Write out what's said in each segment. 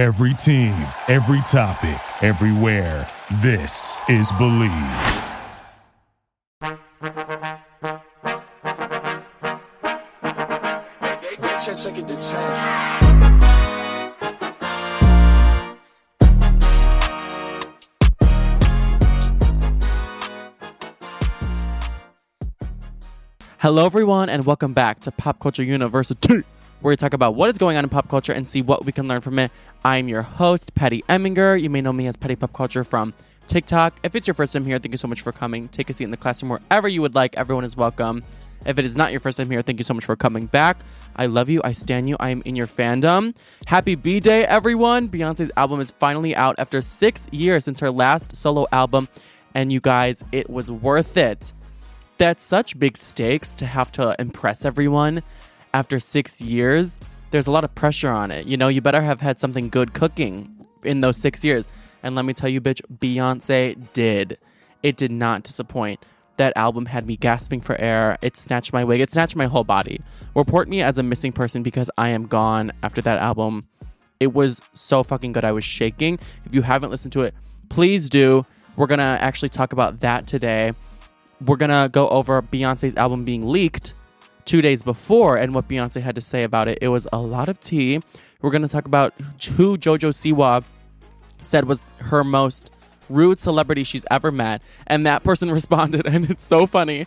Every team, every topic, everywhere. This is Believe. Hello, everyone, and welcome back to Pop Culture University, where we talk about what is going on in pop culture and see what we can learn from it. I'm your host, Patty Eminger. You may know me as Patty Pop Culture from TikTok. If it's your first time here, thank you so much for coming. Take a seat in the classroom wherever you would like. Everyone is welcome. If it is not your first time here, thank you so much for coming back. I love you. I stand you. I am in your fandom. Happy B Day, everyone. Beyonce's album is finally out after six years since her last solo album. And you guys, it was worth it that's such big stakes to have to impress everyone after six years. There's a lot of pressure on it. You know, you better have had something good cooking in those six years. And let me tell you, bitch, Beyonce did. It did not disappoint. That album had me gasping for air. It snatched my wig. It snatched my whole body. Report me as a missing person because I am gone after that album. It was so fucking good. I was shaking. If you haven't listened to it, please do. We're to actually talk about that today we're gonna go over Beyonce's album being leaked two days before and what Beyonce had to say about it. It was a lot of tea. We're gonna talk about who JoJo Siwa said was her most rude celebrity she's ever met, and that person responded, and it's so funny.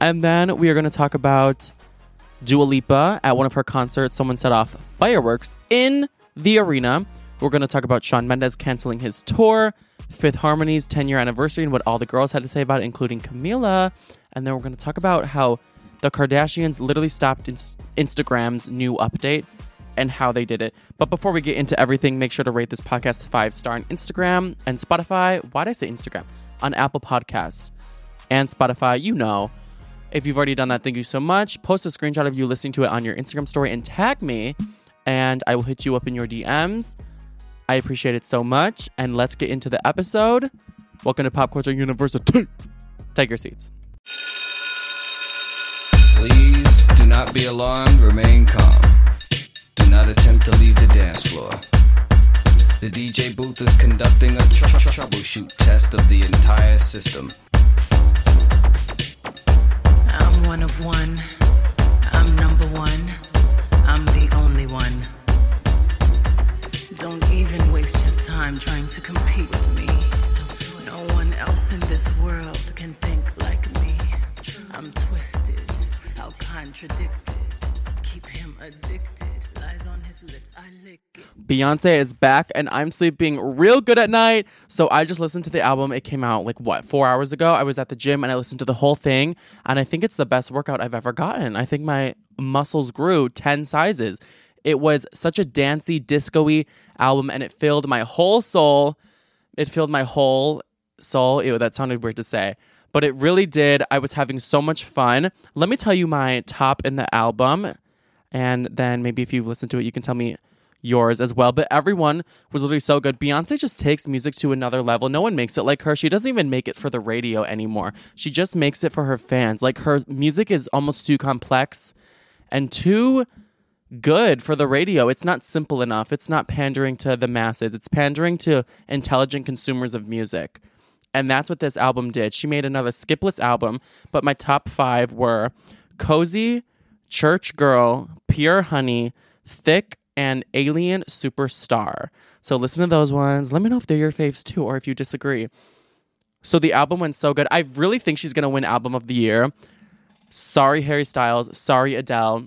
And then we are gonna talk about Dua Lipa at one of her concerts. Someone set off fireworks in the arena. We're gonna talk about Shawn Mendes canceling his tour. Fifth Harmony's 10 year anniversary and what all the girls had to say about it, including Camila. And then we're going to talk about how the Kardashians literally stopped in- Instagram's new update and how they did it. But before we get into everything, make sure to rate this podcast five star on Instagram and Spotify. Why did I say Instagram? On Apple Podcasts and Spotify. You know. If you've already done that, thank you so much. Post a screenshot of you listening to it on your Instagram story and tag me, and I will hit you up in your DMs. I appreciate it so much. And let's get into the episode. Welcome to Pop Culture University. Take your seats. Please do not be alarmed, remain calm. Do not attempt to leave the dance floor. The DJ booth is conducting a tr- tr- troubleshoot test of the entire system. I'm one of one. I'm number one. I'm the only one. Don't even waste your time trying to compete with me. No one else in this world can think Beyonce is back and I'm sleeping real good at night. So I just listened to the album. It came out like what, four hours ago? I was at the gym and I listened to the whole thing. And I think it's the best workout I've ever gotten. I think my muscles grew 10 sizes. It was such a dancey, disco-y album, and it filled my whole soul. It filled my whole soul. Ew, that sounded weird to say. But it really did. I was having so much fun. Let me tell you my top in the album. And then maybe if you've listened to it, you can tell me yours as well. But everyone was literally so good. Beyonce just takes music to another level. No one makes it like her. She doesn't even make it for the radio anymore. She just makes it for her fans. Like her music is almost too complex and too good for the radio. It's not simple enough. It's not pandering to the masses. It's pandering to intelligent consumers of music. And that's what this album did. She made another skipless album, but my top five were Cozy, Church Girl, Pure Honey, Thick, and Alien Superstar. So listen to those ones. Let me know if they're your faves too, or if you disagree. So the album went so good. I really think she's gonna win Album of the Year. Sorry, Harry Styles. Sorry, Adele.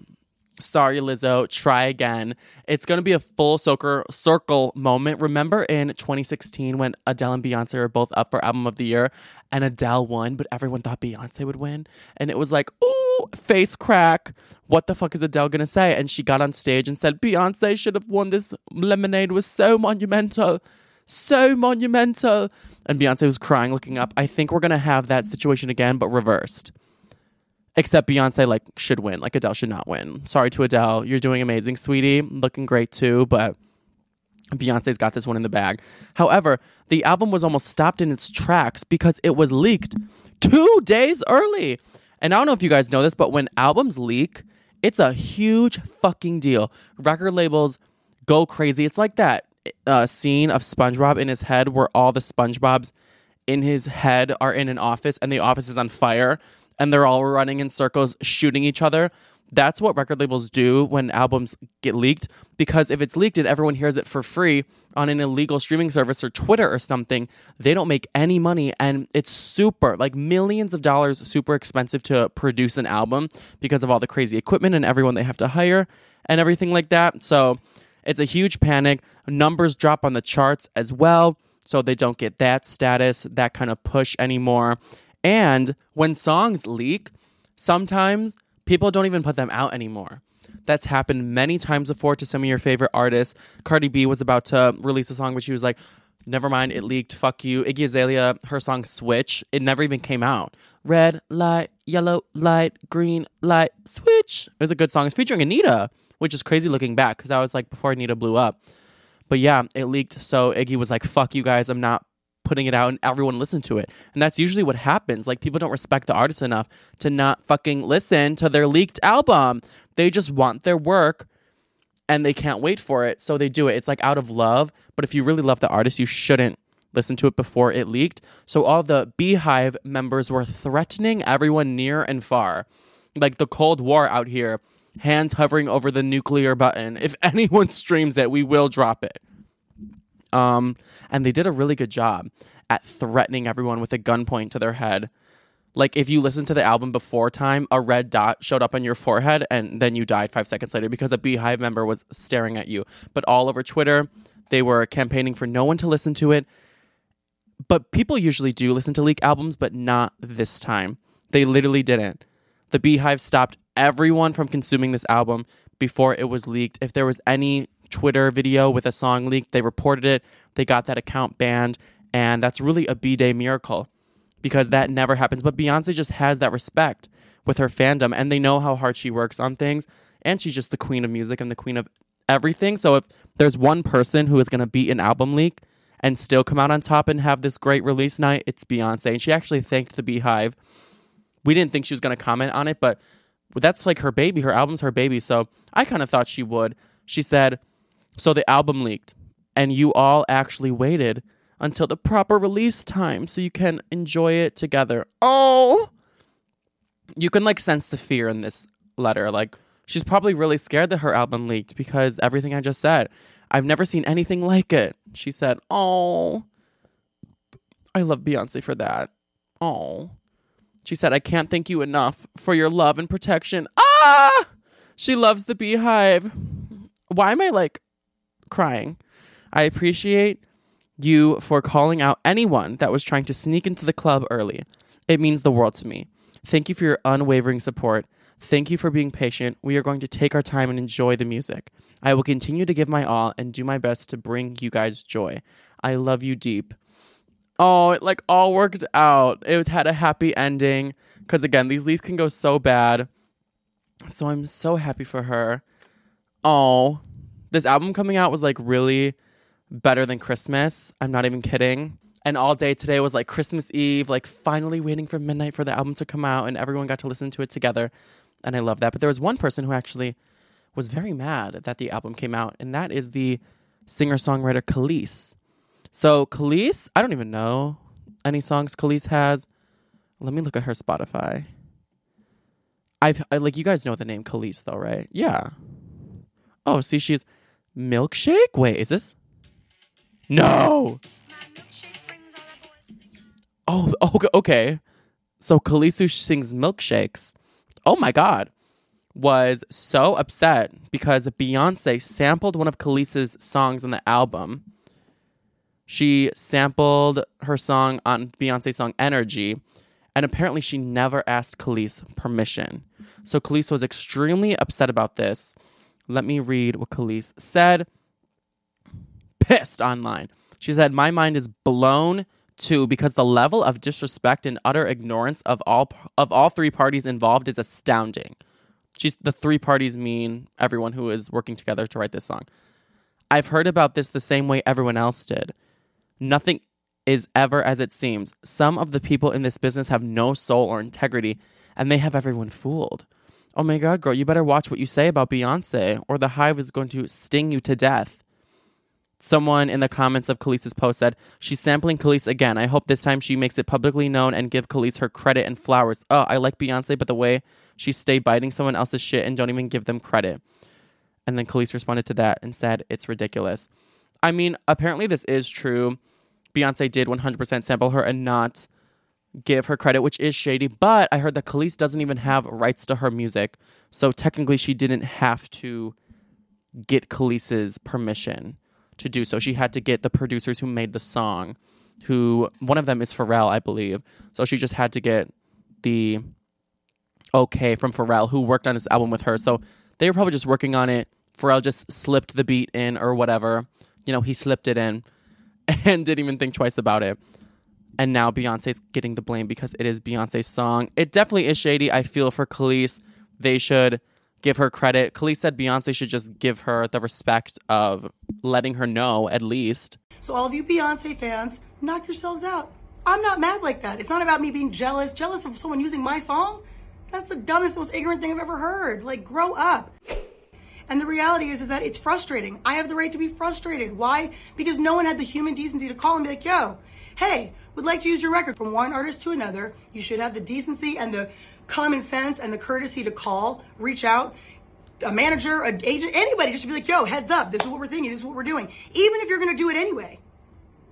Sorry, Lizzo. Try again. It's going to be a full circle circle moment. Remember in 2016 when Adele and Beyonce were both up for Album of the Year, and Adele won, but everyone thought Beyonce would win, and it was like, ooh, face crack. What the fuck is Adele gonna say? And she got on stage and said, Beyonce should have won. This lemonade was so monumental, so monumental. And Beyonce was crying, looking up. I think we're gonna have that situation again, but reversed. Except Beyonce like should win. Like Adele should not win. Sorry to Adele. You're doing amazing, sweetie. Looking great too, but Beyonce's got this one in the bag. However, the album was almost stopped in its tracks because it was leaked two days early. And I don't know if you guys know this, but when albums leak, it's a huge fucking deal. Record labels go crazy. It's like that uh, scene of SpongeBob in his head where all the SpongeBobs in his head are in an office and the office is on fire and they're all running in circles shooting each other. That's what record labels do when albums get leaked because if it's leaked and everyone hears it for free on an illegal streaming service or Twitter or something, they don't make any money and it's super like millions of dollars super expensive to produce an album because of all the crazy equipment and everyone they have to hire and everything like that. So it's a huge panic. Numbers drop on the charts as well, so they don't get that status, that kind of push anymore. And when songs leak, sometimes people don't even put them out anymore. That's happened many times before to some of your favorite artists. Cardi B was about to release a song, but she was like, Never mind, it leaked. Fuck you. Iggy Azalea, her song Switch, it never even came out. Red light, yellow light, green light, switch. It was a good song. It's featuring Anitta, which is crazy looking back because I was like before Anitta blew up. But yeah, it leaked. So Iggy was like, fuck you guys, I'm not putting it out and everyone listened to it. And that's usually what happens. Like people don't respect the artist enough to not fucking listen to their leaked album. They just want their work and they can't wait for it. So they do it. It's like out of love. But if you really love the artist, you shouldn't listen to it before it leaked. So all the Beehive members were threatening everyone near and far. Like the Cold War out here, hands hovering over the nuclear button. If anyone streams it, we will drop it. Um, and they did a really good job at threatening everyone with a gunpoint to their head. Like if you listen to the album before time, a red dot showed up on your forehead and then you died five seconds later because a Beehive member was staring at you. But all over Twitter, they were campaigning for no one to listen to it. But people usually do listen to leak albums, but not this time. They literally didn't. The Beehive stopped everyone from consuming this album before it was leaked. If there was any Twitter video with a song leak. they reported it, they got that account banned, and that's really a B Day miracle because that never happens. But Beyonce just has that respect with her fandom, and they know how hard she works on things, and she's just the queen of music and the queen of everything. So if there's one person who is going to beat an album leak and still come out on top and have this great release night, it's Beyonce. And she actually thanked the Beehive. We didn't think she was going to comment on it, but that's like her baby. Her album's her baby. So I kind of thought she would. She said, So the album leaked, and you all actually waited until the proper release time so you can enjoy it together. Oh, you can like sense the fear in this letter. Like, she's probably really scared that her album leaked because everything I just said. I've never seen anything like it. She said, Oh, I love Beyonce for that. Oh. She said, I can't thank you enough for your love and protection. Ah! She loves the beehive. Why am I like crying? I appreciate you for calling out anyone that was trying to sneak into the club early. It means the world to me. Thank you for your unwavering support. Thank you for being patient. We are going to take our time and enjoy the music. I will continue to give my all and do my best to bring you guys joy. I love you deep. Oh, it like all worked out. It had a happy ending. Because again, these leaks can go so bad. So I'm so happy for her. Oh, this album coming out was like really better than Christmas. I'm not even kidding. And all day today was like Christmas Eve, like finally waiting for midnight for the album to come out, and everyone got to listen to it together. And I love that. But there was one person who actually was very mad that the album came out, and that is the singer songwriter Kelis. So Kelis, I don't even know any songs Kelis has. Let me look at her Spotify. I've I, like you guys know the name Kelis though, right? Yeah. Oh, see, she's milkshake. Wait, is this? No. Oh, okay. So Kalisu sings milkshakes. Oh my god. Was so upset because Beyonce sampled one of Kelis's songs on the album. She sampled her song on Beyonce's song Energy, and apparently she never asked Kelis permission. So Kelis was extremely upset about this. Let me read what Kelis said. Pissed online. She said, My mind is blown too because the level of disrespect and utter ignorance of all of all three parties involved is astounding. She's the three parties mean everyone who is working together to write this song. I've heard about this the same way everyone else did. Nothing is ever as it seems. Some of the people in this business have no soul or integrity, and they have everyone fooled. Oh my god, girl, you better watch what you say about Beyonce, or the hive is going to sting you to death. Someone in the comments of Kelis's post said, She's sampling Kelis again. I hope this time she makes it publicly known and give Kelis her credit and flowers. Oh, I like Beyonce, but the way she stay biting someone else's shit and don't even give them credit. And then Kelis responded to that and said, It's ridiculous. I mean, apparently this is true. Beyonce did 100% sample her and not give her credit, which is shady. But I heard that Kelis doesn't even have rights to her music. So technically, she didn't have to get Kelis's permission to do so. She had to get the producers who made the song, who one of them is Pharrell, I believe. So she just had to get the okay from Pharrell, who worked on this album with her. So they were probably just working on it. Pharrell just slipped the beat in or whatever. You know, he slipped it in and didn't even think twice about it. And now Beyonce's getting the blame because it is Beyonce's song. It definitely is shady. I feel for Kelis. They should give her credit. Kelis said Beyonce should just give her the respect of letting her know at least. So all of you Beyonce fans, knock yourselves out. I'm not mad like that. It's not about me being jealous, jealous of someone using my song. That's the dumbest, most ignorant thing I've ever heard. Like, grow up. And the reality is, is that it's frustrating. I have the right to be frustrated. Why? Because no one had the human decency to call and be like, yo, hey, would like to use your record from one artist to another. You should have the decency and the common sense and the courtesy to call, reach out, a manager, an agent, anybody just be like, yo, heads up, this is what we're thinking, this is what we're doing. Even if you're gonna do it anyway.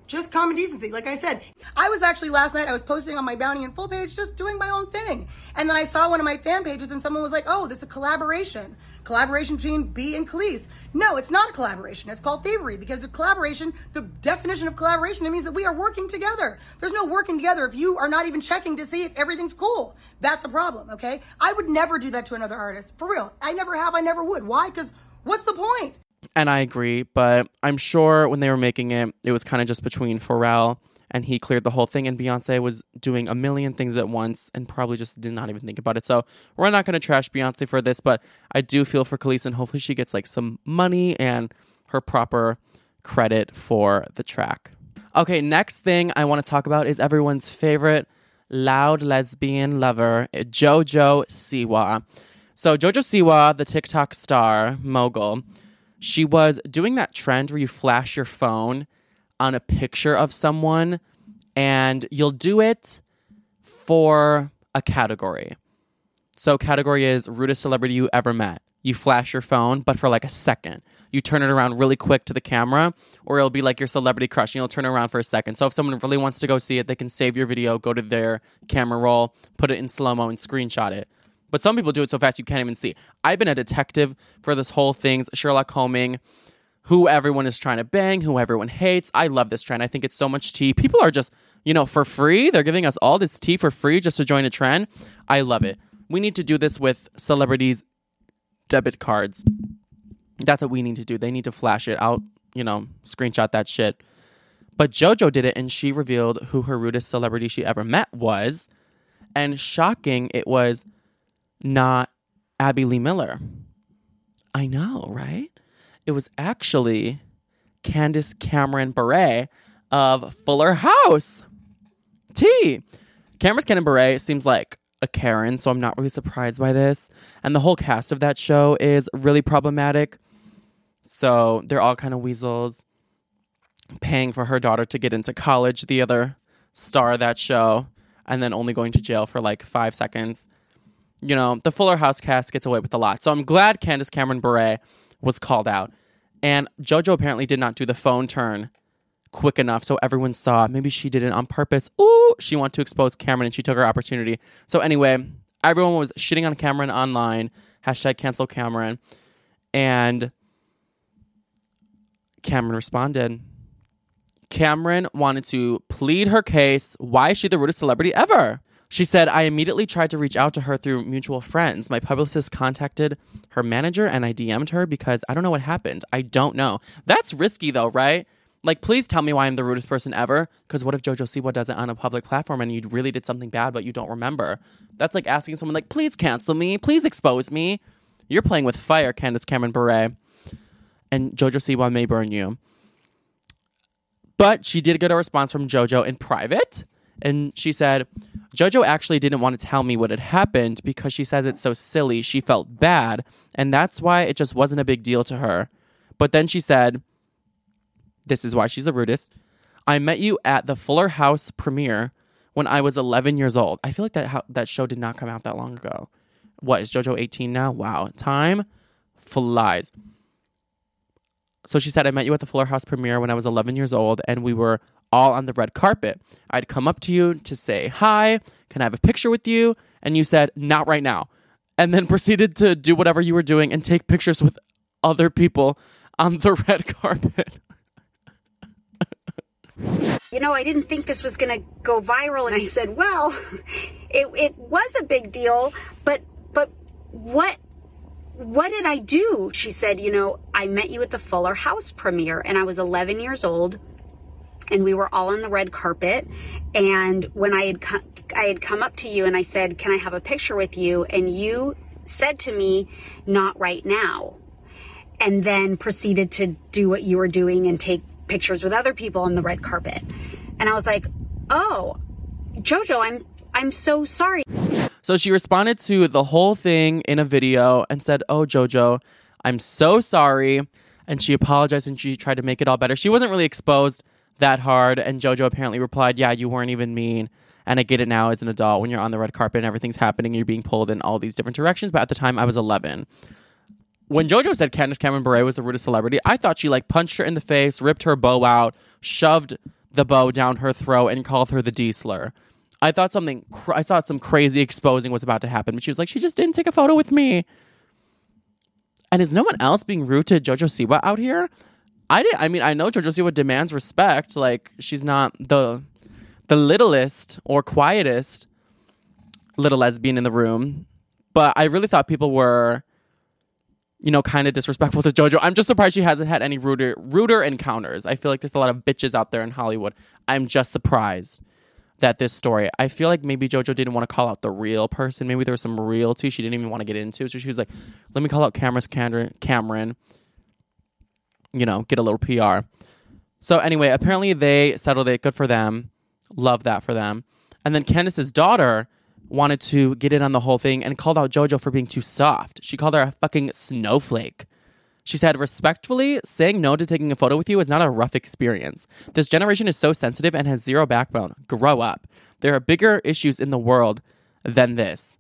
Just common decency. Like I said, I was actually last night, I was posting on my Bounty and Full page, just doing my own thing. And then I saw one of my fan pages and someone was like, oh, that's a collaboration. Collaboration between B and Kelis. No, it's not a collaboration. It's called thievery because the collaboration, the definition of collaboration, it means that we are working together. There's no working together if you are not even checking to see if everything's cool. That's a problem, okay? I would never do that to another artist. For real. I never have, I never would. Why? Because what's the point? And I agree, but I'm sure when they were making it, it was kind of just between Pharrell and he cleared the whole thing, and Beyonce was doing a million things at once and probably just did not even think about it. So we're not going to trash Beyonce for this, but I do feel for Kelis, and hopefully she gets like some money and her proper credit for the track. Okay, next thing I want to talk about is everyone's favorite loud lesbian lover, JoJo Siwa. So JoJo Siwa, the TikTok star mogul, she was doing that trend where you flash your phone on a picture of someone and you'll do it for a category. So, category is rudest celebrity you ever met. You flash your phone, but for like a second. You turn it around really quick to the camera, or it'll be like your celebrity crush, and you'll turn around for a second. So, if someone really wants to go see it, they can save your video, go to their camera roll, put it in slow mo, and screenshot it. But some people do it so fast you can't even see. I've been a detective for this whole thing, Sherlock Homing, who everyone is trying to bang, who everyone hates. I love this trend. I think it's so much tea. People are just, you know, for free. They're giving us all this tea for free just to join a trend. I love it. We need to do this with celebrities' debit cards. That's what we need to do. They need to flash it out, you know, screenshot that shit. But JoJo did it and she revealed who her rudest celebrity she ever met was. And shocking, it was not Abby Lee Miller. I know, right? It was actually Candace Cameron Bure of Fuller House. T. Candace Cameron Bure seems like a Karen, so I'm not really surprised by this. And the whole cast of that show is really problematic. So they're all kind of weasels paying for her daughter to get into college, the other star of that show, and then only going to jail for like five seconds you know, the Fuller House cast gets away with a lot. So I'm glad Candace Cameron Bure was called out. And JoJo apparently did not do the phone turn quick enough so everyone saw maybe she did it on purpose. Ooh, she wanted to expose Cameron and she took her opportunity. So anyway, everyone was shitting on Cameron online. Hashtag cancel Cameron. And Cameron responded. Cameron wanted to plead her case. Why is she the rudest celebrity ever? She said, I immediately tried to reach out to her through mutual friends. My publicist contacted her manager and I DM'd her because I don't know what happened. I don't know. That's risky though, right? Like, please tell me why I'm the rudest person ever. Because what if JoJo Siwa does it on a public platform and you really did something bad but you don't remember? That's like asking someone, like, please cancel me, please expose me. You're playing with fire, Candace Cameron Bure. And JoJo Siwa may burn you. But she did get a response from JoJo in private. And she said, JoJo actually didn't want to tell me what had happened because she says it's so silly. She felt bad. And that's why it just wasn't a big deal to her. But then she said, This is why she's the rudest. I met you at the Fuller House premiere when I was 11 years old. I feel like that ho- that show did not come out that long ago. What is JoJo 18 now? Wow, time flies. So she said, I met you at the Fuller House premiere when I was 11 years old, and we were all on the red carpet. I'd come up to you to say, Hi, can I have a picture with you? And you said, Not right now. And then proceeded to do whatever you were doing and take pictures with other people on the red carpet. you know, I didn't think this was going to go viral. And I said, well, it, it was a big deal, but, but what, what did I do? She said, you know, I met you at the Fuller House premiere and I was 11 years old and we were all on the red carpet. And when I had, co- I had come up to you and I said, can I have a picture with you? And you said to me, not right now. And then proceeded to do what you were doing and take pictures with other people on the red carpet. And I was like, "Oh, Jojo, I'm I'm so sorry." So she responded to the whole thing in a video and said, "Oh, Jojo, I'm so sorry." And she apologized and she tried to make it all better. She wasn't really exposed that hard, and Jojo apparently replied, "Yeah, you weren't even mean." And I get it now as an adult when you're on the red carpet and everything's happening, you're being pulled in all these different directions. But at the time, I was 11 when JoJo said Candace Cameron Bure was the rudest celebrity, I thought she like punched her in the face, ripped her bow out, shoved the bow down her throat, and called her the D slur. I thought something, cr- I thought some crazy exposing was about to happen, but she was like, she just didn't take a photo with me. And is no one else being rude to JoJo Siwa out here? I did. I mean, I know JoJo Siwa demands respect. Like she's not the the littlest or quietest little lesbian in the room, but I really thought people were you know, kind of disrespectful to JoJo. I'm just surprised she hasn't had any ruder ruder encounters. I feel like there's a lot of bitches out there in Hollywood. I'm just surprised that this story. I feel like maybe JoJo didn't want to call out the real person. Maybe there was some realty she didn't even want to get into. So she was like, "Let me call out Cameron's Cameron." You know, get a little PR. So anyway, apparently they settled it. Good for them. Love that for them. And then Candace's daughter wanted to get in on the whole thing and called out JoJo for being too soft. She called her a fucking snowflake. She said, respectfully, saying no to taking a photo with you is not a rough experience. This generation is so sensitive and has zero backbone. Grow up. There are bigger issues in the world than this.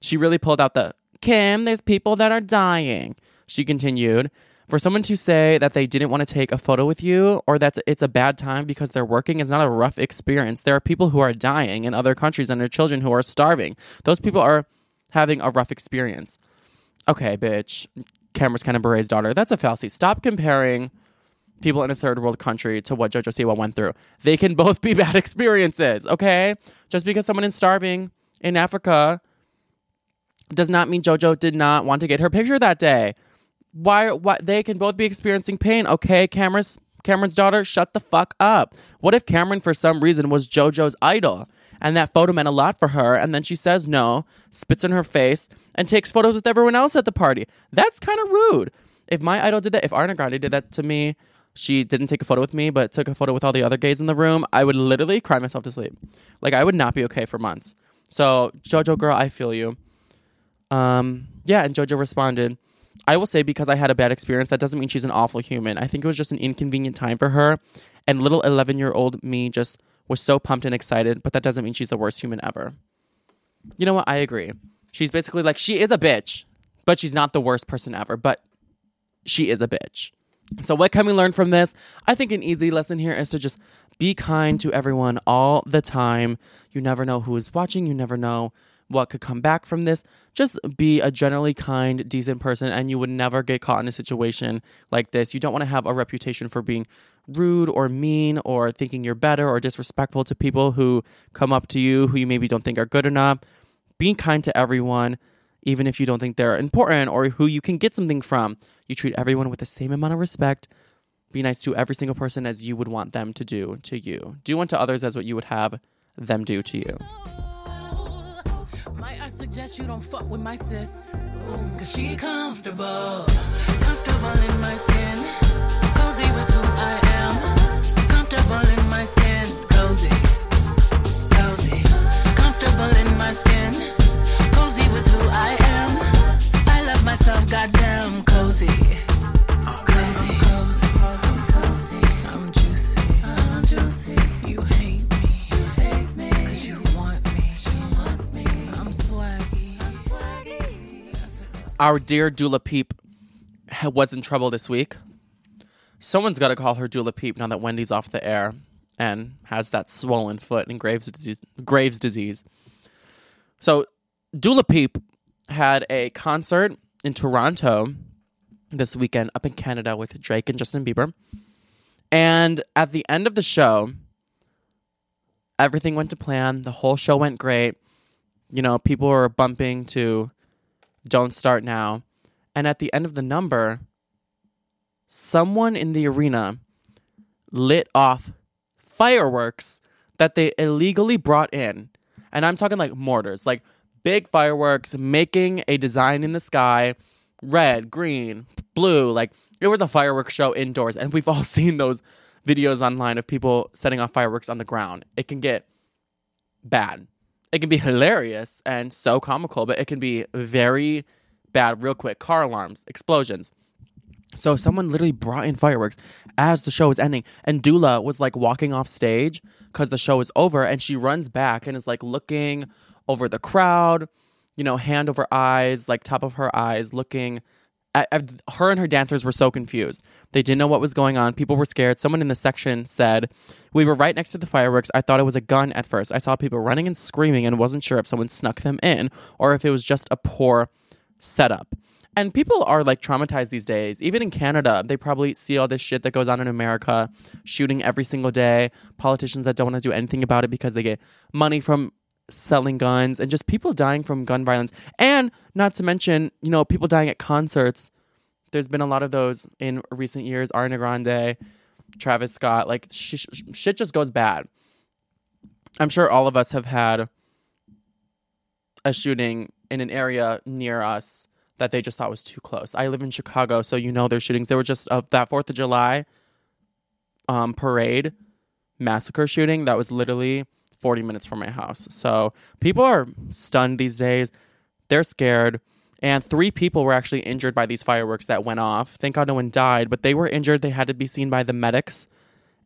She really pulled out the Kim, there's people that are dying. She continued, for someone to say that they didn't want to take a photo with you or that it's a bad time because they're working is not a rough experience. There are people who are dying in other countries and their children who are starving. Those people are having a rough experience. Okay, bitch. Cameras kind of Bure's daughter. That's a fallacy. Stop comparing people in a third world country to what Jojo Siwa went through. They can both be bad experiences, okay? Just because someone is starving in Africa does not mean Jojo did not want to get her picture that day why why they can both be experiencing pain. Okay cameron's cameron's daughter shut the fuck up. What if cameron for some reason was jojo's idol? And that photo meant a lot for her. And then she says no spits in her face and takes photos with everyone else at the party. That's kind of rude. If my idol did that if Ariana Grande did that to me she didn't take a photo with me but took a photo with all the other gays in the room i would literally cry myself to sleep. Like i would not be okay for months. So jojo girl i feel you. Um yeah and jojo responded I will say because I had a bad experience, that doesn't mean she's an awful human. I think it was just an inconvenient time for her. And little 11 year old me just was so pumped and excited, but that doesn't mean she's the worst human ever. You know what? I agree. She's basically like, she is a bitch, but she's not the worst person ever, but she is a bitch. So, what can we learn from this? I think an easy lesson here is to just be kind to everyone all the time. You never know who is watching, you never know what could come back from this. Just be a generally kind, decent person, and you would never get caught in a situation like this. You don't want to have a reputation for being rude or mean or thinking you're better or disrespectful to people who come up to you who you maybe don't think are good enough. Being kind to everyone, even if you don't think they're important or who you can get something from. You treat everyone with the same amount of respect. Be nice to every single person as you would want them to do to you. Do unto others as what you would have them do to you suggest you don't fuck with my sis. Cause she comfortable, comfortable in my skin. Cozy with who I am, comfortable in my skin. Cozy, cozy, comfortable in my skin. Cozy with who I am. I love myself, goddamn cozy. Our dear Dula Peep was in trouble this week. Someone's got to call her Dula Peep now that Wendy's off the air and has that swollen foot and Graves disease. Graves disease. So Dula Peep had a concert in Toronto this weekend up in Canada with Drake and Justin Bieber. And at the end of the show, everything went to plan. The whole show went great. You know, people were bumping to Don't Start Now. And at the end of the number, someone in the arena lit off fireworks that they illegally brought in. And I'm talking like mortars, like big fireworks, making a design in the sky red, green, blue. Like it was a fireworks show indoors. And we've all seen those videos online of people setting off fireworks on the ground. It can get bad. It can be hilarious and so comical, but it can be very bad real quick. Car alarms, explosions. So someone literally brought in fireworks as the show was ending, and Dula was like walking off stage because the show was over, and she runs back and is like looking over the crowd, you know, hand over eyes, like top of her eyes, looking. At, at- her and her dancers were so confused. They didn't know what was going on. People were scared. Someone in the section said, "We were right next to the fireworks. I thought it was a gun at first. I saw people running and screaming, and wasn't sure if someone snuck them in or if it was just a poor setup." And people are like traumatized these days. Even in Canada, they probably see all this shit that goes on in America, shooting every single day, politicians that don't want to do anything about it because they get money from selling guns, and just people dying from gun violence. And not to mention, you know, people dying at concerts. There's been a lot of those in recent years. Ariana Grande, Travis Scott, like sh- sh- shit just goes bad. I'm sure all of us have had a shooting in an area near us that they just thought was too close. I live in Chicago, so you know there's shootings. There were just uh, that Fourth of July um, parade massacre shooting that was literally 40 minutes from my house. So people are stunned these days. They're scared. And three people were actually injured by these fireworks that went off. Thank God no one died, but they were injured. They had to be seen by the medics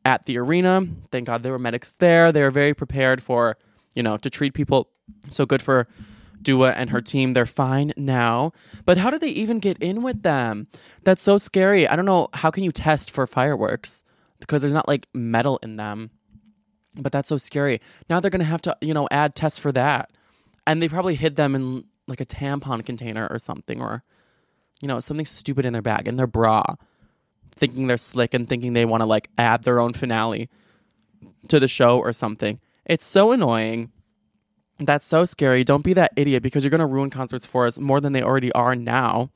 at the arena. Thank God there were medics there. They were very prepared for, you know, to treat people. So good for Dua and her team. They're fine now. But how did they even get in with them? That's so scary. I don't know. How can you test for fireworks? Because there's not like metal in them. But that's so scary. Now they're going to have to, you know, add tests for that. And they probably hid them in like a tampon container or something or, you know, something stupid in their bag, in their bra, thinking they're slick and thinking they want to like add their own finale to the show or something. It's so annoying. That's so scary. Don't be that idiot because you're going to ruin concerts for us more than they already are now.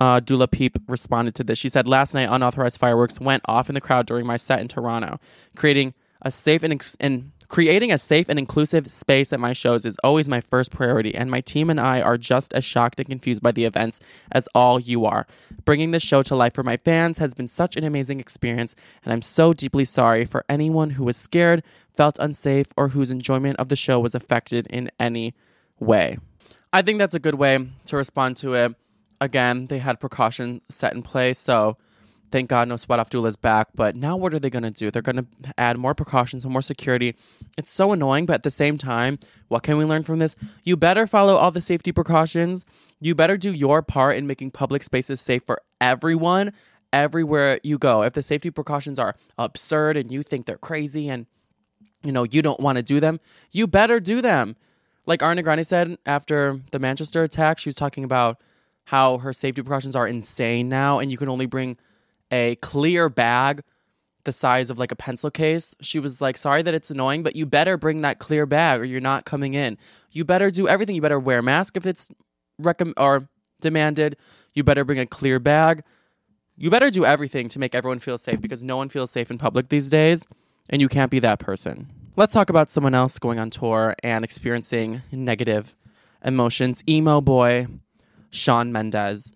Uh, Dula Peep responded to this. She said, Last night, unauthorized fireworks went off in the crowd during my set in Toronto. Creating a safe and, ex- and creating a safe and inclusive space at my shows is always my first priority, and my team and I are just as shocked and confused by the events as all you are. Bringing this show to life for my fans has been such an amazing experience, and I'm so deeply sorry for anyone who was scared, felt unsafe, or whose enjoyment of the show was affected in any way. I think that's a good way to respond to it. Again, they had precautions set in place, so thank God no sweat off Dula's back. But now what are they going to do? They're going to add more precautions and more security. It's so annoying, but at the same time, what can we learn from this? You better follow all the safety precautions. You better do your part in making public spaces safe for everyone everywhere you go. If the safety precautions are absurd and you think they're crazy and you know you don't want to do them, you better do them. Like Ariana Grande said after the Manchester attack, she was talking about how her safety precautions are insane now, and you can only bring a clear bag the size of like a pencil case. She was like, Sorry that it's annoying, but you better bring that clear bag or you're not coming in. You better do everything. You better wear a mask if it's recomm- or demanded. You better bring a clear bag. You better do everything to make everyone feel safe because no one feels safe in public these days, and you can't be that person. Let's talk about someone else going on tour and experiencing negative emotions. Emo boy Shawn Mendes.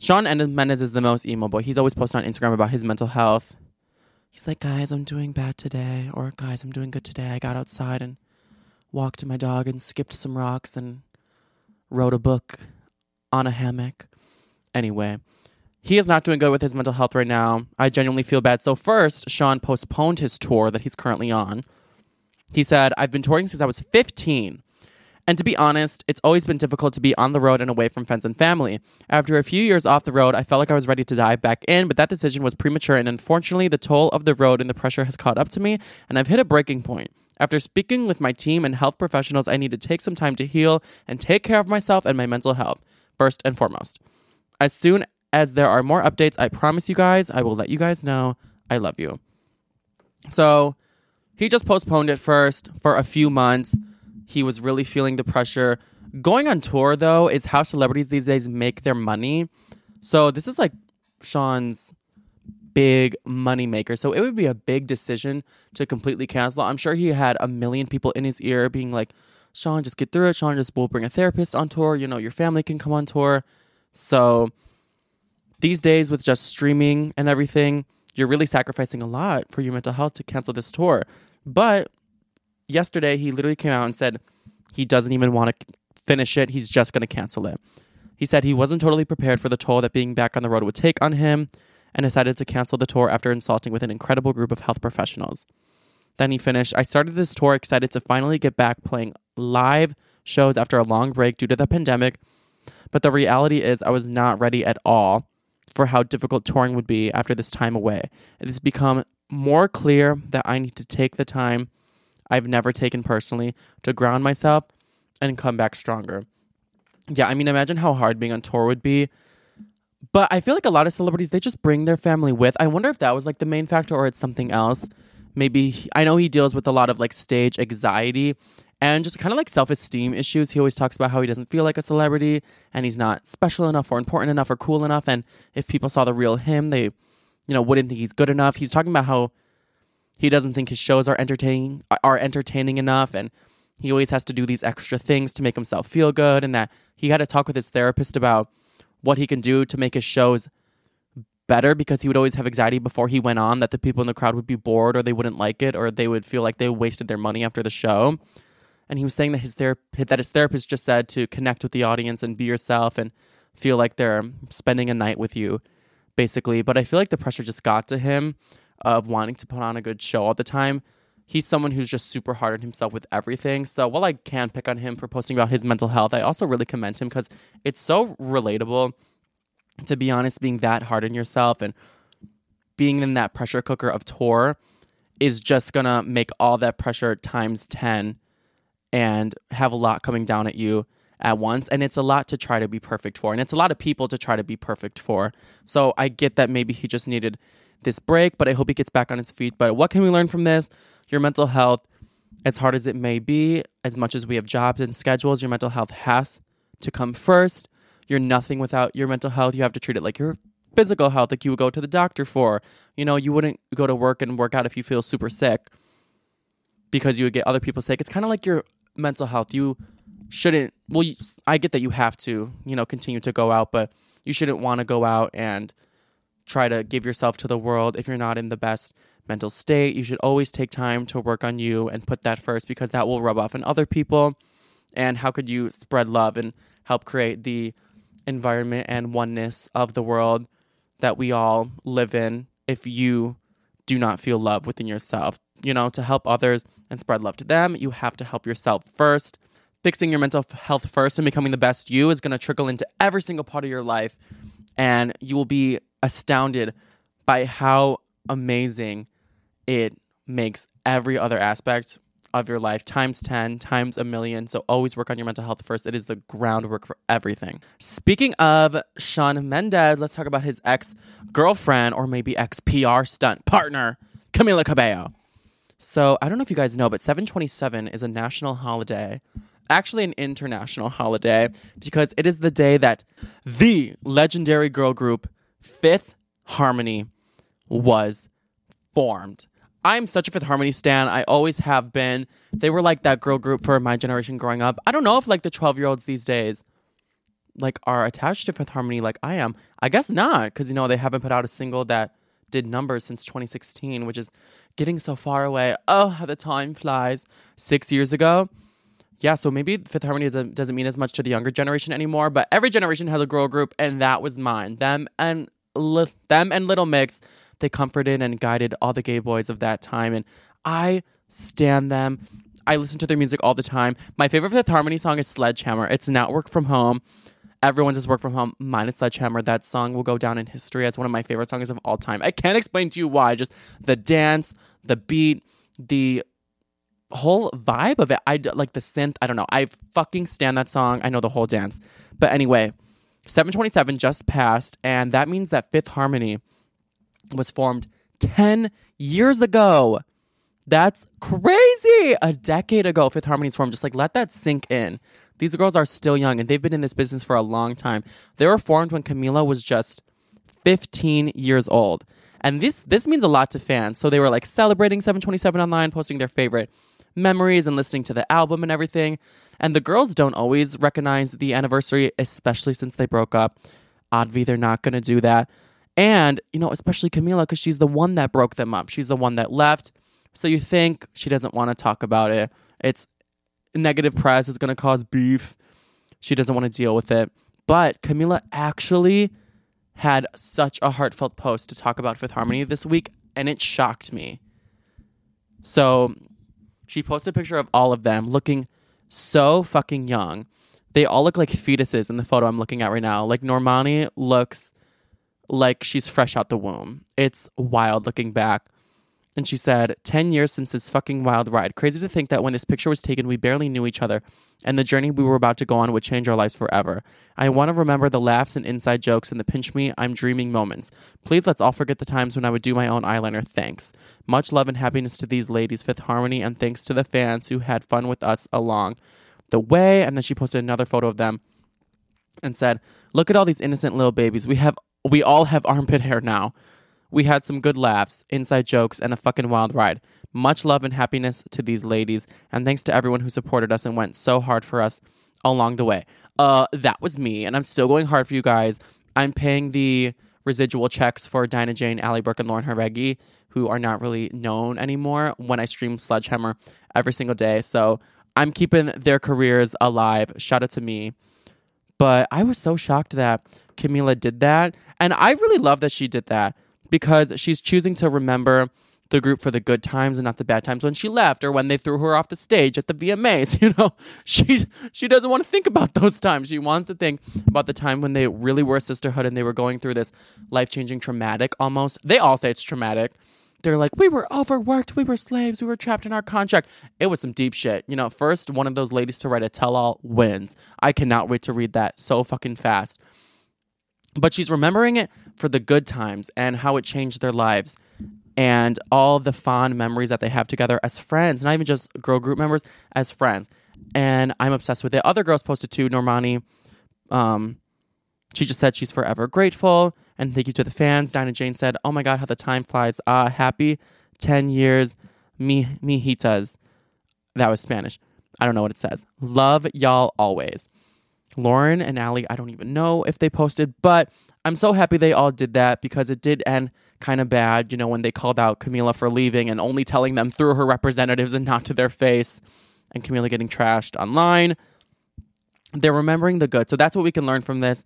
Shawn Mendes is the most emo boy. He's always posting on Instagram about his mental health. He's like, guys, I'm doing bad today, or guys, I'm doing good today. I got outside and walked my dog and skipped some rocks and wrote a book on a hammock. Anyway, he is not doing good with his mental health right now. I genuinely feel bad. So, first, Shawn postponed his tour that he's currently on. He said, I've been touring since I was 15, And to be honest, it's always been difficult to be on the road and away from friends and family. After a few years off the road, I felt like I was ready to dive back in, but that decision was premature, and unfortunately, the toll of the road and the pressure has caught up to me, and I've hit a breaking point. After speaking with my team and health professionals, I need to take some time to heal and take care of myself and my mental health, first and foremost. As soon as there are more updates, I promise you guys, I will let you guys know. I love you. So he just postponed it first for a few months. He was really feeling the pressure. Going on tour, though, is how celebrities these days make their money. So this is like Shawn's big money maker. So it would be a big decision to completely cancel. I'm sure he had a million people in his ear being like, Shawn, just get through it. Shawn, just will bring a therapist on tour. You know, your family can come on tour. So these days, with just streaming and everything, you're really sacrificing a lot for your mental health to cancel this tour. But yesterday, he literally came out and said he doesn't even want to finish it. He's just going to cancel it. He said he wasn't totally prepared for the toll that being back on the road would take on him and decided to cancel the tour after insulting with an incredible group of health professionals. Then he finished I started this tour excited to finally get back playing live shows after a long break due to the pandemic, but the reality is I was not ready at all for how difficult touring would be after this time away. It has become more clear that I need to take the time I've never taken personally to ground myself and come back stronger. Yeah, I mean, imagine how hard being on tour would be. But I feel like a lot of celebrities, they just bring their family with. I wonder if that was like the main factor or it's something else. Maybe, I know he deals with a lot of like stage anxiety and just kind of like self esteem issues. He always talks about how he doesn't feel like a celebrity and he's not special enough or important enough or cool enough. And if people saw the real him, they, you know, wouldn't think he's good enough. He's talking about how he doesn't think his shows are entertaining are entertaining enough and he always has to do these extra things to make himself feel good and that he had to talk with his therapist about what he can do to make his shows better because he would always have anxiety before he went on that the people in the crowd would be bored or they wouldn't like it or they would feel like they wasted their money after the show. And he was saying that his that his therapist just said to connect with the audience and be yourself and feel like they're spending a night with you basically. But i feel like the pressure just got to him of wanting to put on a good show all the time. He's someone who's just super hard on himself with everything. So while i can pick on him for posting about his mental health i also really commend him because it's so relatable to be honest being that hard on yourself and being in that pressure cooker of tour is just gonna make all that pressure times 10 and have a lot coming down at you at once. And it's a lot to try to be perfect for and it's a lot of people to try to be perfect for. So i get that maybe he just needed this break but i hope he gets back on his feet. But what can we learn from this? Your mental health as hard as it may be as much as we have jobs and schedules your mental health has to come first. You're nothing without your mental health. You have to treat it like your physical health like you would go to the doctor for. You know you wouldn't go to work and work out if you feel super sick because you would get other people sick. It's kind of like your mental health. You shouldn't. Well, you, I get that you have to, you know, continue to go out, but you shouldn't want to go out and try to give yourself to the world if you're not in the best mental state. You should always take time to work on you and put that first because that will rub off on other people. And how could you spread love and help create the environment and oneness of the world that we all live in if you do not feel love within yourself? You know, to help others, and spread love to them, you have to help yourself first. Fixing your mental health first and becoming the best you is going to trickle into every single part of your life. And you will be astounded by how amazing it makes every other aspect of your life times 10, times a million. So always work on your mental health first. It is the groundwork for everything. Speaking of Shawn Mendes, let's talk about his ex girlfriend or maybe ex PR stunt partner, Camila Cabello. So I don't know if you guys know, but 727 is a national holiday, actually an international holiday, because it is the day that the legendary girl group Fifth Harmony was formed. I'm such a Fifth Harmony stan. I always have been. They were like that girl group for my generation growing up. I don't know if like the 12 year olds these days like are attached to Fifth Harmony like I am. I guess not, because you know they haven't put out a single that did numbers since 2016, which is getting so far away. Oh, how the time flies. Six years ago. Yeah, so maybe Fifth Harmony doesn't, doesn't mean as much to the younger generation anymore, but every generation has a girl group, and that was mine. Them and li- them and Little Mix, they comforted and guided all the gay boys of that time, and I stand them. I listen to their music all the time. My favorite Fifth Harmony song is Sledgehammer. It's not work from home. Everyone's is work from home. Mine is Sledgehammer. That song will go down in history as one of my favorite songs of all time. I can't explain to you why. Just the dance, the beat, the whole vibe of it. I like the synth. I don't know. I fucking stand that song. I know the whole dance. But anyway, 727 just passed, and that means that Fifth Harmony was formed 10 years ago. That's crazy. A decade ago, Fifth Harmony's formed. Just like let that sink in. These girls are still young and they've been in this business for a long time. They were formed when Camila was just 15 years old. And this this means a lot to fans. So they were like celebrating 727 online, posting their favorite memories and listening to the album and everything. And the girls don't always recognize the anniversary, especially since they broke up. Advi, they're not going to do that. And, you know, especially Camila, because she's the one that broke them up. She's the one that left. So you think she doesn't want to talk about it. It's negative press is going to cause beef. She doesn't want to deal with it. But Camila actually had such a heartfelt post to talk about Fifth Harmony this week, and it shocked me. So she posted a picture of all of them looking so fucking young. They all look like fetuses in the photo I'm looking at right now. Like Normani looks like she's fresh out the womb. It's wild looking back. And she said, 10 years since this fucking wild ride. Crazy to think that when this picture was taken, we barely knew each other, and the journey we were about to go on would change our lives forever. I want to remember the laughs and inside jokes and the pinch me, I'm dreaming moments. Please let's all forget the times when I would do my own eyeliner. Thanks. Much love and happiness to these ladies, Fifth Harmony, and thanks to the fans who had fun with us along the way. And then she posted another photo of them and said, Look at all these innocent little babies. We have we all have armpit hair now. We had some good laughs, inside jokes, and a fucking wild ride. Much love and happiness to these ladies, and thanks to everyone who supported us and went so hard for us along the way. Uh, that was me, and I'm still going hard for you guys. I'm paying the residual checks for Dinah Jane, Ally Brooke, and Lauren Jauregui, who are not really known anymore when I stream Sledgehammer every single day. So I'm keeping their careers alive. Shout out to me. But I was so shocked that Camila did that. And I really love that she did that because she's choosing to remember the group for the good times and not the bad times when she left or when they threw her off the stage at the VMAs. You know, she she doesn't want to think about those times. She wants to think about the time when they really were a sisterhood and they were going through this life changing traumatic almost. They all say it's traumatic. They're like, we were overworked, we were slaves, we were trapped in our contract. It was some deep shit. You know, first one of those ladies to write a tell all wins. I cannot wait to read that so fucking fast but she's remembering it for the good times and how it changed their lives and all the fond memories that they have together as friends, not even just girl group members, as friends. And I'm obsessed with it. Other girls posted too. Normani, um, she just said she's forever grateful and thank you to the fans. Dinah Jane said, "Oh my God, how the time flies! Ah, happy ten years, mi mijitas." That was Spanish. I don't know what it says. Love y'all always. Lauren and Ally, I don't even know if they posted, but I'm so happy they all did that because it did end kind of bad, you know, when they called out Camila for leaving and only telling them through her representatives and not to their face, and Camila getting trashed online. They're remembering the good. So that's what we can learn from this.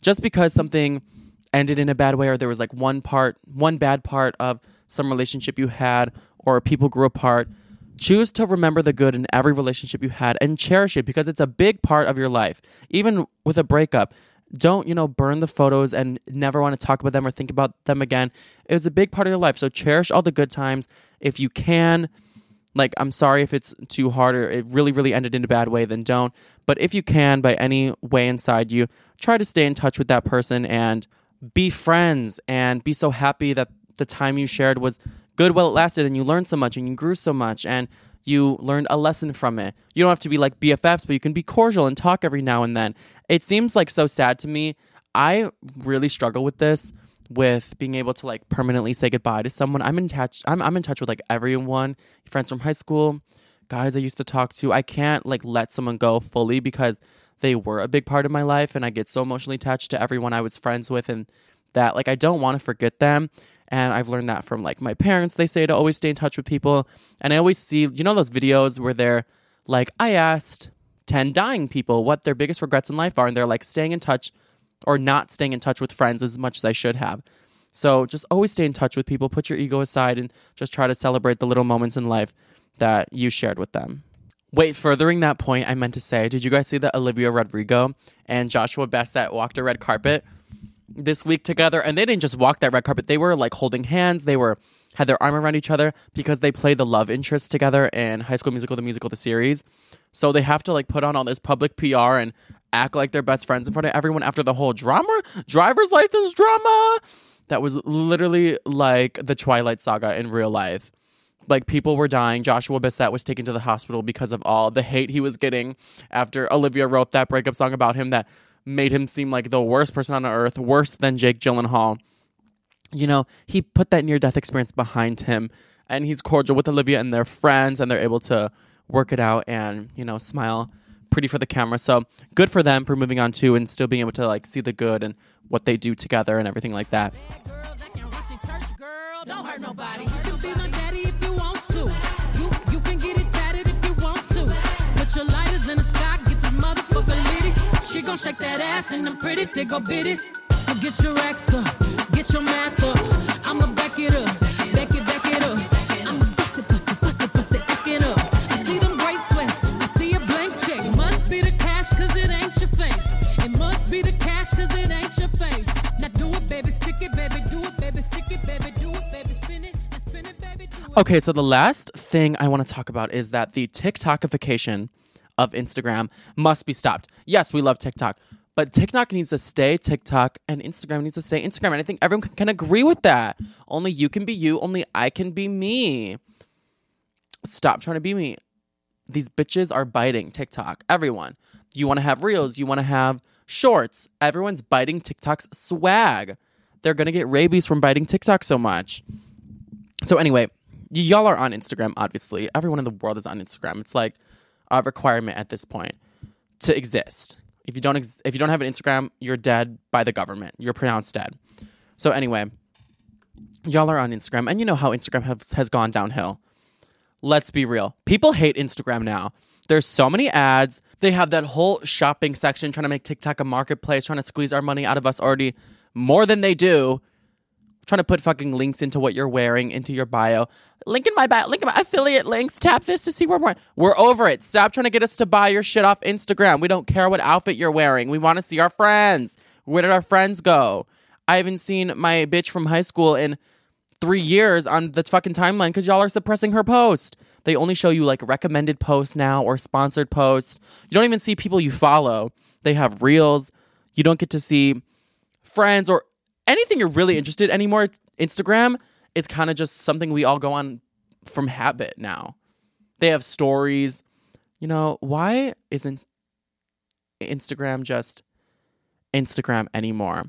Just because something ended in a bad way or there was like one part, one bad part of some relationship you had or people grew apart, Choose to remember the good in every relationship you had and cherish it because it's a big part of your life. Even with a breakup, don't, you know, burn the photos and never want to talk about them or think about them again. It was a big part of your life. So cherish all the good times if you can. Like, I'm sorry if it's too hard or it really, really ended in a bad way, then don't. But if you can, by any way inside you, try to stay in touch with that person and be friends and be so happy that the time you shared was good while it lasted and you learned so much and you grew so much and you learned a lesson from it. You don't have to be like BFFs, but you can be cordial and talk every now and then. It seems like so sad to me. I really struggle with this with being able to like permanently say goodbye to someone. I'm in touch I'm I'm in touch with like everyone, friends from high school, guys I used to talk to. I can't like let someone go fully because they were a big part of my life and I get so emotionally attached to everyone I was friends with and that like I don't want to forget them. And I've learned that from like my parents. They say to always stay in touch with people. And I always see, you know, those videos where they're like, I asked 10 dying people what their biggest regrets in life are. And they're like staying in touch or not staying in touch with friends as much as I should have. So just always stay in touch with people, put your ego aside, and just try to celebrate the little moments in life that you shared with them. Wait, furthering that point, I meant to say, did you guys see that Olivia Rodrigo and Joshua Bassett walked a red carpet this week together? And they didn't just walk that red carpet; they were like holding hands. They were had their arm around each other because they played the love interest together in High School Musical, the musical, the series. So they have to like put on all this public PR and act like they're best friends in front of everyone after the whole drama, driver's license drama. That was literally like the Twilight Saga in real life. Like people were dying. Joshua Bassett was taken to the hospital because of all the hate he was getting after Olivia wrote that breakup song about him that made him seem like the worst person on earth, worse than Jake Gyllenhaal. You know, he put that near death experience behind him and he's cordial with Olivia and their friends and they're able to work it out and, you know, smile pretty for the camera. So good for them for moving on too and still being able to like see the good and what they do together and everything like that. She gon' shake that ass and them pretty tickle bitties. So get your racks up, get your math up. I'ma back it up, back it, back it up. I'ma bust it, bust it, bust it, bust it, it up. I see them great sweats, I see a blank check. Must be the cash, cause it ain't your face. It must be the cash, cause it ain't your face. Now do it, baby, stick it, baby, do it, baby, stick it, baby, do it, baby, spin it. Okay, so the last thing I want to talk about is that the TikTokification of Instagram must be stopped. Yes, we love TikTok, but TikTok needs to stay TikTok and Instagram needs to stay Instagram. And I think everyone can- agree with that. Only you can be you, only I can be me. Stop trying to be me. These bitches are biting TikTok. Everyone. You want to have reels, you want to have shorts. Everyone's biting TikTok's swag. They're going to get rabies from biting TikTok so much. So anyway, y'all are on Instagram. Obviously, everyone in the world is on Instagram. It's like a requirement at this point to exist. If you don't, ex- if you don't have an Instagram, you're dead by the government. You're pronounced dead. So anyway, y'all are on Instagram, and you know how Instagram has has gone downhill. Let's be real. People hate Instagram now. There's so many ads. They have that whole shopping section trying to make TikTok a marketplace, trying to squeeze our money out of us already more than they do trying to put fucking links into what you're wearing into your bio. Link in my bio, link in my affiliate links. Tap this to see where we're. We're over it. Stop trying to get us to buy your shit off Instagram. We don't care what outfit you're wearing. We want to see our friends. Where did our friends go? I haven't seen my bitch from high school in three years on the fucking timeline because y'all are suppressing her post. They only show you like recommended posts now or sponsored posts. You don't even see people you follow. They have reels. You don't get to see friends or anything you're really interested anymore. Instagram is kind of just something we all go on from habit now. They have stories. You know, why isn't Instagram just Instagram anymore?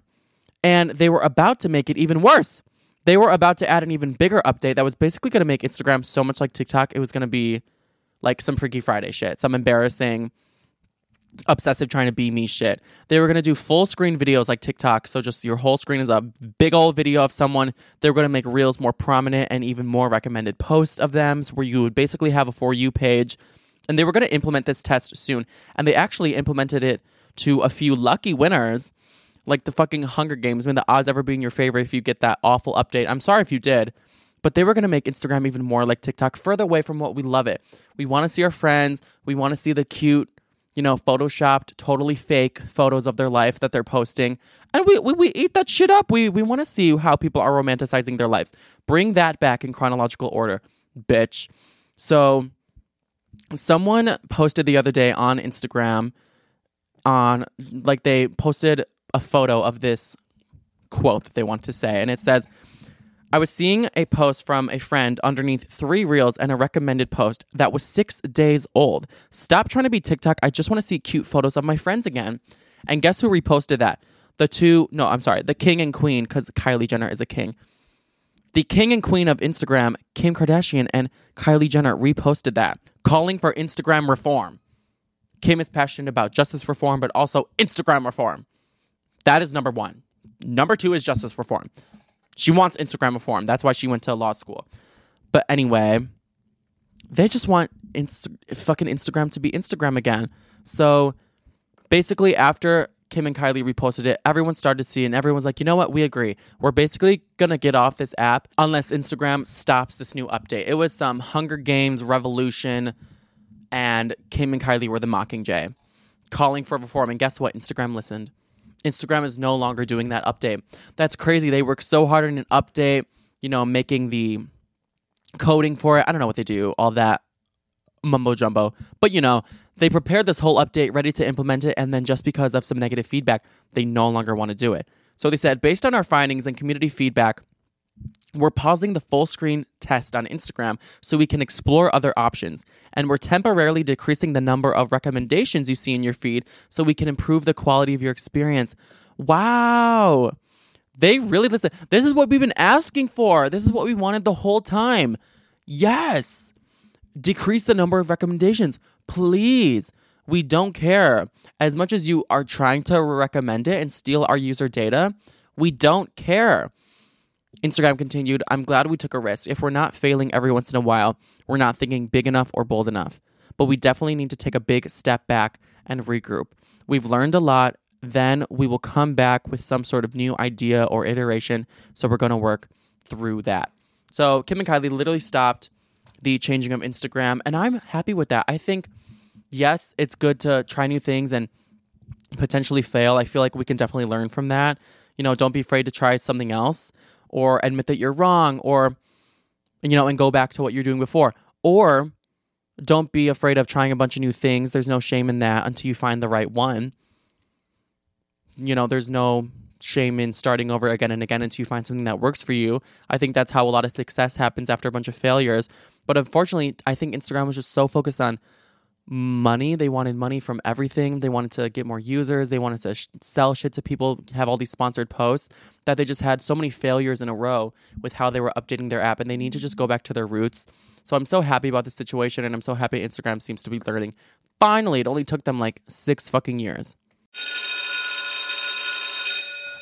And they were about to make it even worse. They were about to add an even bigger update that was basically going to make Instagram so much like TikTok. It was going to be like some Freaky Friday shit, some embarrassing obsessive trying to be me shit. They were gonna do full screen videos like TikTok, so just your whole screen is a big old video of someone. They were gonna make reels more prominent and even more recommended posts of them, so where you would basically have a for you page. And they were gonna implement this test soon, and they actually implemented it to a few lucky winners, like the fucking Hunger Games. I mean, the odds ever being your favorite if you get that awful update. I'm sorry if you did. But they were going to make Instagram even more like TikTok, further away from what we love it. We want to see our friends. We want to see the cute, you know, photoshopped, totally fake photos of their life that they're posting. And we, we, we eat that shit up. We, we want to see how people are romanticizing their lives. Bring that back in chronological order, bitch. So, someone posted the other day on Instagram on, like, they posted a photo of this quote that they want to say. And it says, I was seeing a post from a friend underneath three reels and a recommended post that was six days old. Stop trying to be TikTok. I just want to see cute photos of my friends again. And guess who reposted that? The two, no, I'm sorry, the king and queen, because Kylie Jenner is a king. The king and queen of Instagram, Kim Kardashian and Kylie Jenner, reposted that, calling for Instagram reform. Kim is passionate about justice reform, but also Instagram reform. That is number one. Number two is justice reform. She wants Instagram reform. That's why she went to law school. But anyway, they just want Inst- fucking Instagram to be Instagram again. So basically, after Kim and Kylie reposted it, everyone started to see, and everyone's like, you know what? We agree. We're basically gonna get off this app unless Instagram stops this new update. It was some Hunger Games revolution and Kim and Kylie were the Mockingjay, calling for reform. And guess what? Instagram listened. Instagram is no longer doing that update. That's crazy. They work so hard on an update, you know, making the coding for it. I don't know what they do, all that mumbo jumbo. But you know, they prepared this whole update ready to implement it, and then just because of some negative feedback, they no longer want to do it. So they said, based on our findings and community feedback, we're pausing the full screen test on Instagram so we can explore other options. And we're temporarily decreasing the number of recommendations you see in your feed so we can improve the quality of your experience. Wow. They really listen. This is what we've been asking for. This is what we wanted the whole time. Yes. Decrease the number of recommendations. Please. We don't care. As much as you are trying to recommend it and steal our user data, we don't care. Instagram continued, I'm glad we took a risk. If we're not failing every once in a while, we're not thinking big enough or bold enough. But we definitely need to take a big step back and regroup. We've learned a lot. Then we will come back with some sort of new idea or iteration. So we're going to work through that. So Kim and Kylie literally stopped the changing of Instagram. And I'm happy with that. I think, yes, it's good to try new things and potentially fail. I feel like we can definitely learn from that. You know, don't be afraid to try something else or admit that you're wrong or you know and go back to what you're doing before. Or don't be afraid of trying a bunch of new things. There's no shame in that until you find the right one. You know there's no shame in starting over again and again until you find something that works for you. I think that's how a lot of success happens after a bunch of failures. But unfortunately i think instagram was just so focused on money. They wanted money from everything. They wanted to get more users. They wanted to sh- sell shit to people, have all these sponsored posts that they just had so many failures in a row with how they were updating their app and they need to just go back to their roots. So I'm so happy about the situation and I'm so happy Instagram seems to be learning. Finally, it only took them like six fucking years.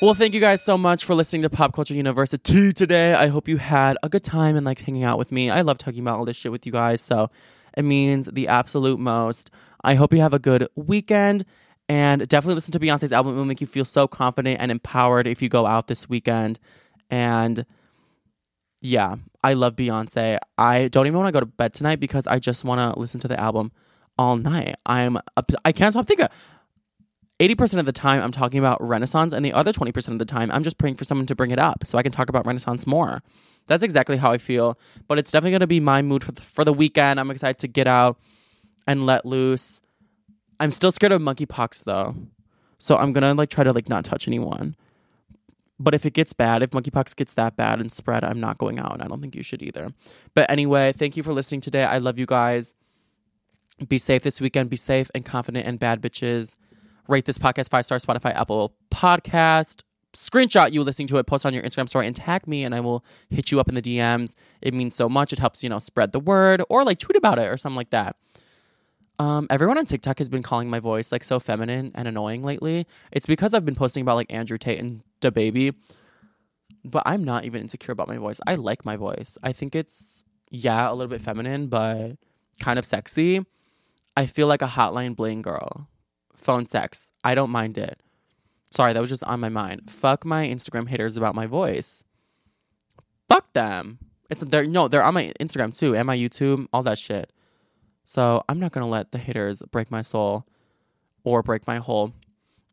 Well, thank you guys so much for listening to Pop Culture University today. I hope you had a good time and liked hanging out with me. I love talking about all this shit with you guys. So it means the absolute most. I hope you have a good weekend and definitely listen to Beyonce's album. It will make you feel so confident and empowered if you go out this weekend. And yeah, I love Beyonce. I don't even want to go to bed tonight because I just want to listen to the album all night. I'm I can't stop thinking. 80% of the time I'm talking about Renaissance and the other 20% of the time I'm just praying for someone to bring it up so I can talk about Renaissance more. That's exactly how I feel. But it's definitely going to be my mood for the, for the weekend. I'm excited to get out and let loose. I'm still scared of monkeypox though. So I'm to like try to like not touch anyone. But if it gets bad, if monkeypox gets that bad and spread, I'm not going out. I don't think you should either. But anyway, thank you for listening today. I love you guys. Be safe this weekend. Be safe and confident and bad bitches. Rate this podcast five star Spotify, Apple Podcast screenshot you listening to it, post on your Instagram story, and tag me, and I will hit you up in the DMs. It means so much. It helps you know spread the word, or like tweet about it or something like that. Um, everyone on TikTok has been calling my voice like so feminine and annoying lately. It's because I've been posting about like Andrew Tate and DaBaby, but I'm not even insecure about my voice. I like my voice. I think it's yeah a little bit feminine, but kind of sexy. I feel like a hotline bling girl. Phone sex. I don't mind it. Sorry, that was just on my mind. Fuck my Instagram haters about my voice. Fuck them. It's they're no, they're on my Instagram too, and my YouTube, all that shit. So I'm not gonna let the haters break my soul or break my hole.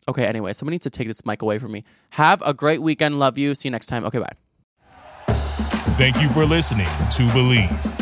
Okay, anyway, somebody needs to take this mic away from me. Have a great weekend. Love you. See you next time. Okay, bye. Thank you for listening to Bleav.